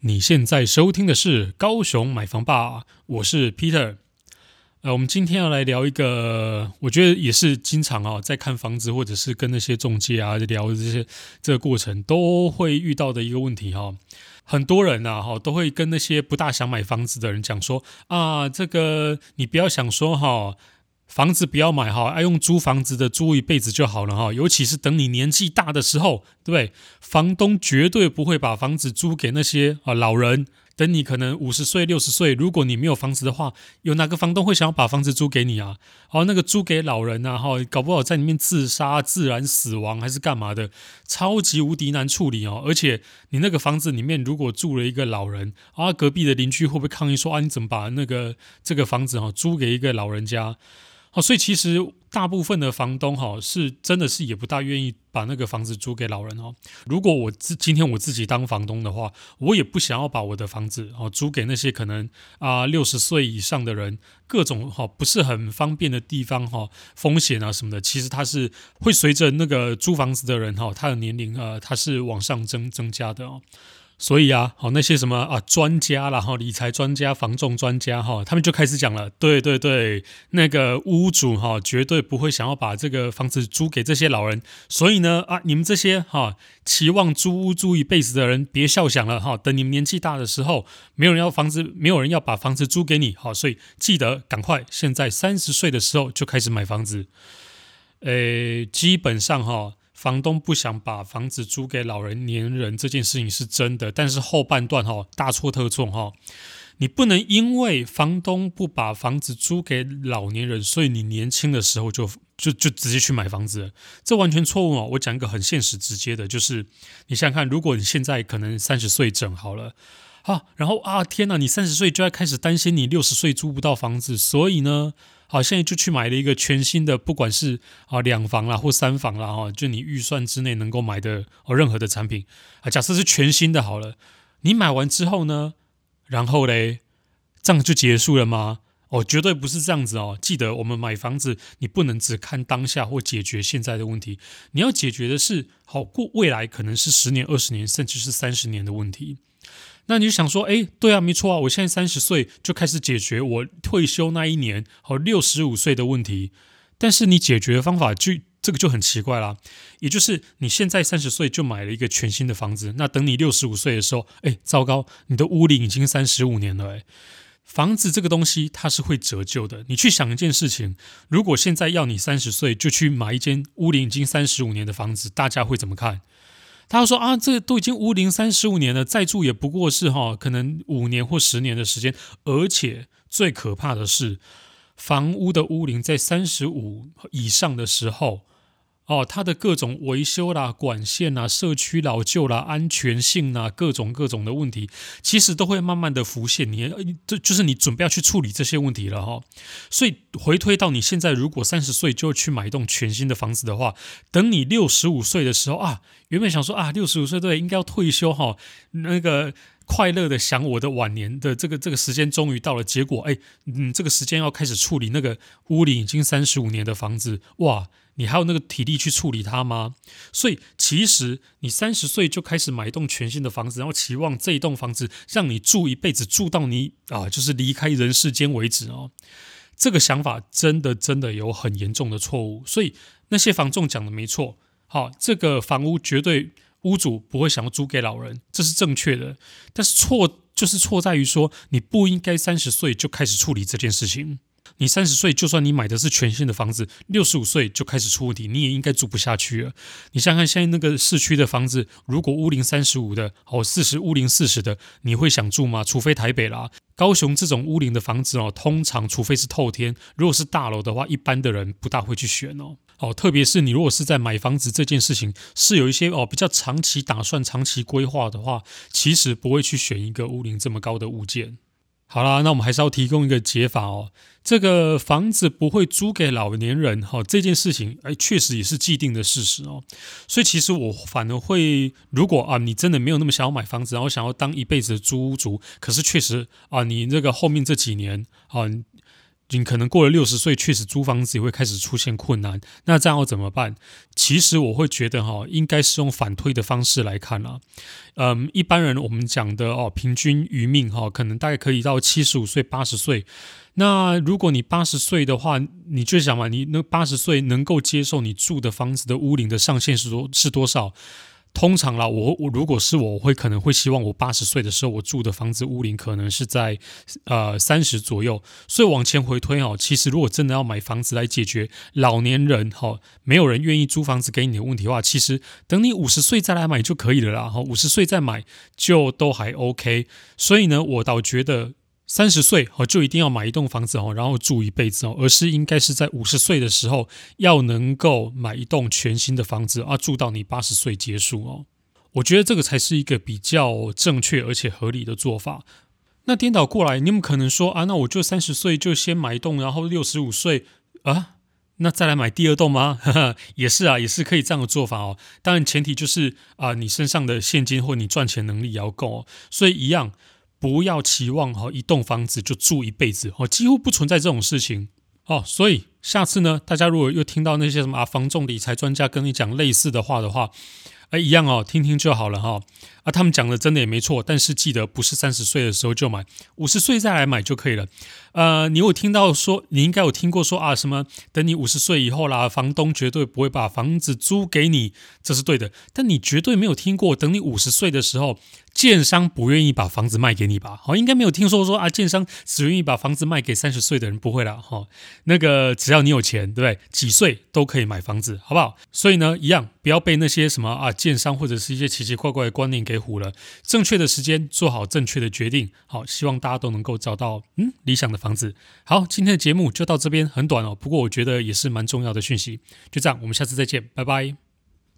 你现在收听的是高雄买房吧，我是 Peter。呃，我们今天要来聊一个，我觉得也是经常啊，在看房子或者是跟那些中介啊聊这些这个过程都会遇到的一个问题哈。很多人呐哈都会跟那些不大想买房子的人讲说啊，这个你不要想说哈。房子不要买哈，爱用租房子的租一辈子就好了哈。尤其是等你年纪大的时候，对不对？房东绝对不会把房子租给那些啊老人。等你可能五十岁、六十岁，如果你没有房子的话，有哪个房东会想要把房子租给你啊？哦，那个租给老人啊，哈，搞不好在里面自杀、自然死亡还是干嘛的，超级无敌难处理哦。而且你那个房子里面如果住了一个老人啊，隔壁的邻居会不会抗议说啊，你怎么把那个这个房子哈租给一个老人家？哦，所以其实大部分的房东哈是真的是也不大愿意把那个房子租给老人哦。如果我自今天我自己当房东的话，我也不想要把我的房子哦租给那些可能啊六十岁以上的人，各种哈不是很方便的地方哈，风险啊什么的，其实它是会随着那个租房子的人哈，他的年龄呃他是往上增增加的哦。所以啊，好那些什么啊专家啦，哈理财专家、房仲专家哈，他们就开始讲了，对对对，那个屋主哈绝对不会想要把这个房子租给这些老人，所以呢啊，你们这些哈期望租屋租一辈子的人，别笑想了哈，等你们年纪大的时候，没有人要房子，没有人要把房子租给你，好，所以记得赶快，现在三十岁的时候就开始买房子，诶，基本上哈。房东不想把房子租给老人年人这件事情是真的，但是后半段哈大错特错哈，你不能因为房东不把房子租给老年人，所以你年轻的时候就就就直接去买房子，这完全错误哦。我讲一个很现实直接的，就是你想想看，如果你现在可能三十岁整好了，好，然后啊天哪，你三十岁就要开始担心你六十岁租不到房子，所以呢。好，现在就去买了一个全新的，不管是啊两房啦或三房啦哈，就你预算之内能够买的哦任何的产品啊，假设是全新的好了，你买完之后呢，然后嘞，这样就结束了吗？哦，绝对不是这样子哦。记得我们买房子，你不能只看当下或解决现在的问题，你要解决的是好过未来可能是十年、二十年，甚至是三十年的问题。那你就想说，哎，对啊，没错啊，我现在三十岁就开始解决我退休那一年和六十五岁的问题，但是你解决的方法就这个就很奇怪啦，也就是你现在三十岁就买了一个全新的房子，那等你六十五岁的时候，哎，糟糕，你的屋龄已经三十五年了，哎，房子这个东西它是会折旧的，你去想一件事情，如果现在要你三十岁就去买一间屋龄已经三十五年的房子，大家会怎么看？他说啊，这都已经屋龄三十五年了，再住也不过是哈，可能五年或十年的时间。而且最可怕的是，房屋的屋龄在三十五以上的时候。哦，它的各种维修啦、管线啦、社区老旧啦、安全性啦，各种各种的问题，其实都会慢慢的浮现。你这就是你准备要去处理这些问题了哈。所以回推到你现在，如果三十岁就去买一栋全新的房子的话，等你六十五岁的时候啊，原本想说啊，六十五岁对应该要退休哈，那个快乐的享我的晚年的这个这个时间终于到了，结果哎，嗯，这个时间要开始处理那个屋里已经三十五年的房子，哇！你还有那个体力去处理它吗？所以其实你三十岁就开始买一栋全新的房子，然后期望这一栋房子让你住一辈子，住到你啊，就是离开人世间为止哦。这个想法真的真的有很严重的错误。所以那些房仲讲的没错，好，这个房屋绝对屋主不会想要租给老人，这是正确的。但是错就是错在于说，你不应该三十岁就开始处理这件事情。你三十岁，就算你买的是全新的房子，六十五岁就开始出问题，你也应该住不下去了。你想想看，现在那个市区的房子，如果屋龄三十五的，哦，四十屋龄四十的，你会想住吗？除非台北啦，高雄这种屋龄的房子哦，通常除非是透天，如果是大楼的话，一般的人不大会去选哦。哦，特别是你如果是在买房子这件事情是有一些哦比较长期打算、长期规划的话，其实不会去选一个屋龄这么高的物件。好啦，那我们还是要提供一个解法哦。这个房子不会租给老年人哈，这件事情哎，确实也是既定的事实哦。所以其实我反而会，如果啊，你真的没有那么想要买房子，然后想要当一辈子的租屋族，可是确实啊，你这个后面这几年啊。你可能过了六十岁，确实租房子也会开始出现困难。那这样要怎么办？其实我会觉得哈，应该是用反推的方式来看啊。嗯，一般人我们讲的哦，平均余命哈，可能大概可以到七十五岁、八十岁。那如果你八十岁的话，你就想嘛，你那八十岁能够接受你住的房子的屋龄的上限是多是多少？通常啦，我我如果是我，我会可能会希望我八十岁的时候，我住的房子屋龄可能是在呃三十左右。所以往前回推哦，其实如果真的要买房子来解决老年人哈，没有人愿意租房子给你的问题的话，其实等你五十岁再来买就可以了啦。哈，五十岁再买就都还 OK。所以呢，我倒觉得。三十岁哦，就一定要买一栋房子哦，然后住一辈子哦，而是应该是在五十岁的时候，要能够买一栋全新的房子啊，住到你八十岁结束哦。我觉得这个才是一个比较正确而且合理的做法。那颠倒过来，你们可能说啊，那我就三十岁就先买一栋，然后六十五岁啊，那再来买第二栋吗？也是啊，也是可以这样的做法哦。当然前提就是啊，你身上的现金或你赚钱能力要够哦，所以一样。不要期望哈一栋房子就住一辈子哦，几乎不存在这种事情哦。所以下次呢，大家如果又听到那些什么啊房仲理财专家跟你讲类似的话的话，哎，一样哦，听听就好了哈。啊，他们讲的真的也没错，但是记得不是三十岁的时候就买，五十岁再来买就可以了。呃，你有听到说，你应该有听过说啊，什么等你五十岁以后啦，房东绝对不会把房子租给你，这是对的。但你绝对没有听过，等你五十岁的时候。建商不愿意把房子卖给你吧？好，应该没有听说说啊，建商只愿意把房子卖给三十岁的人，不会啦。哈。那个只要你有钱，对不对？几岁都可以买房子，好不好？所以呢，一样不要被那些什么啊建商或者是一些奇奇怪怪的观念给唬了。正确的时间做好正确的决定。好，希望大家都能够找到嗯理想的房子。好，今天的节目就到这边，很短哦，不过我觉得也是蛮重要的讯息。就这样，我们下次再见，拜拜。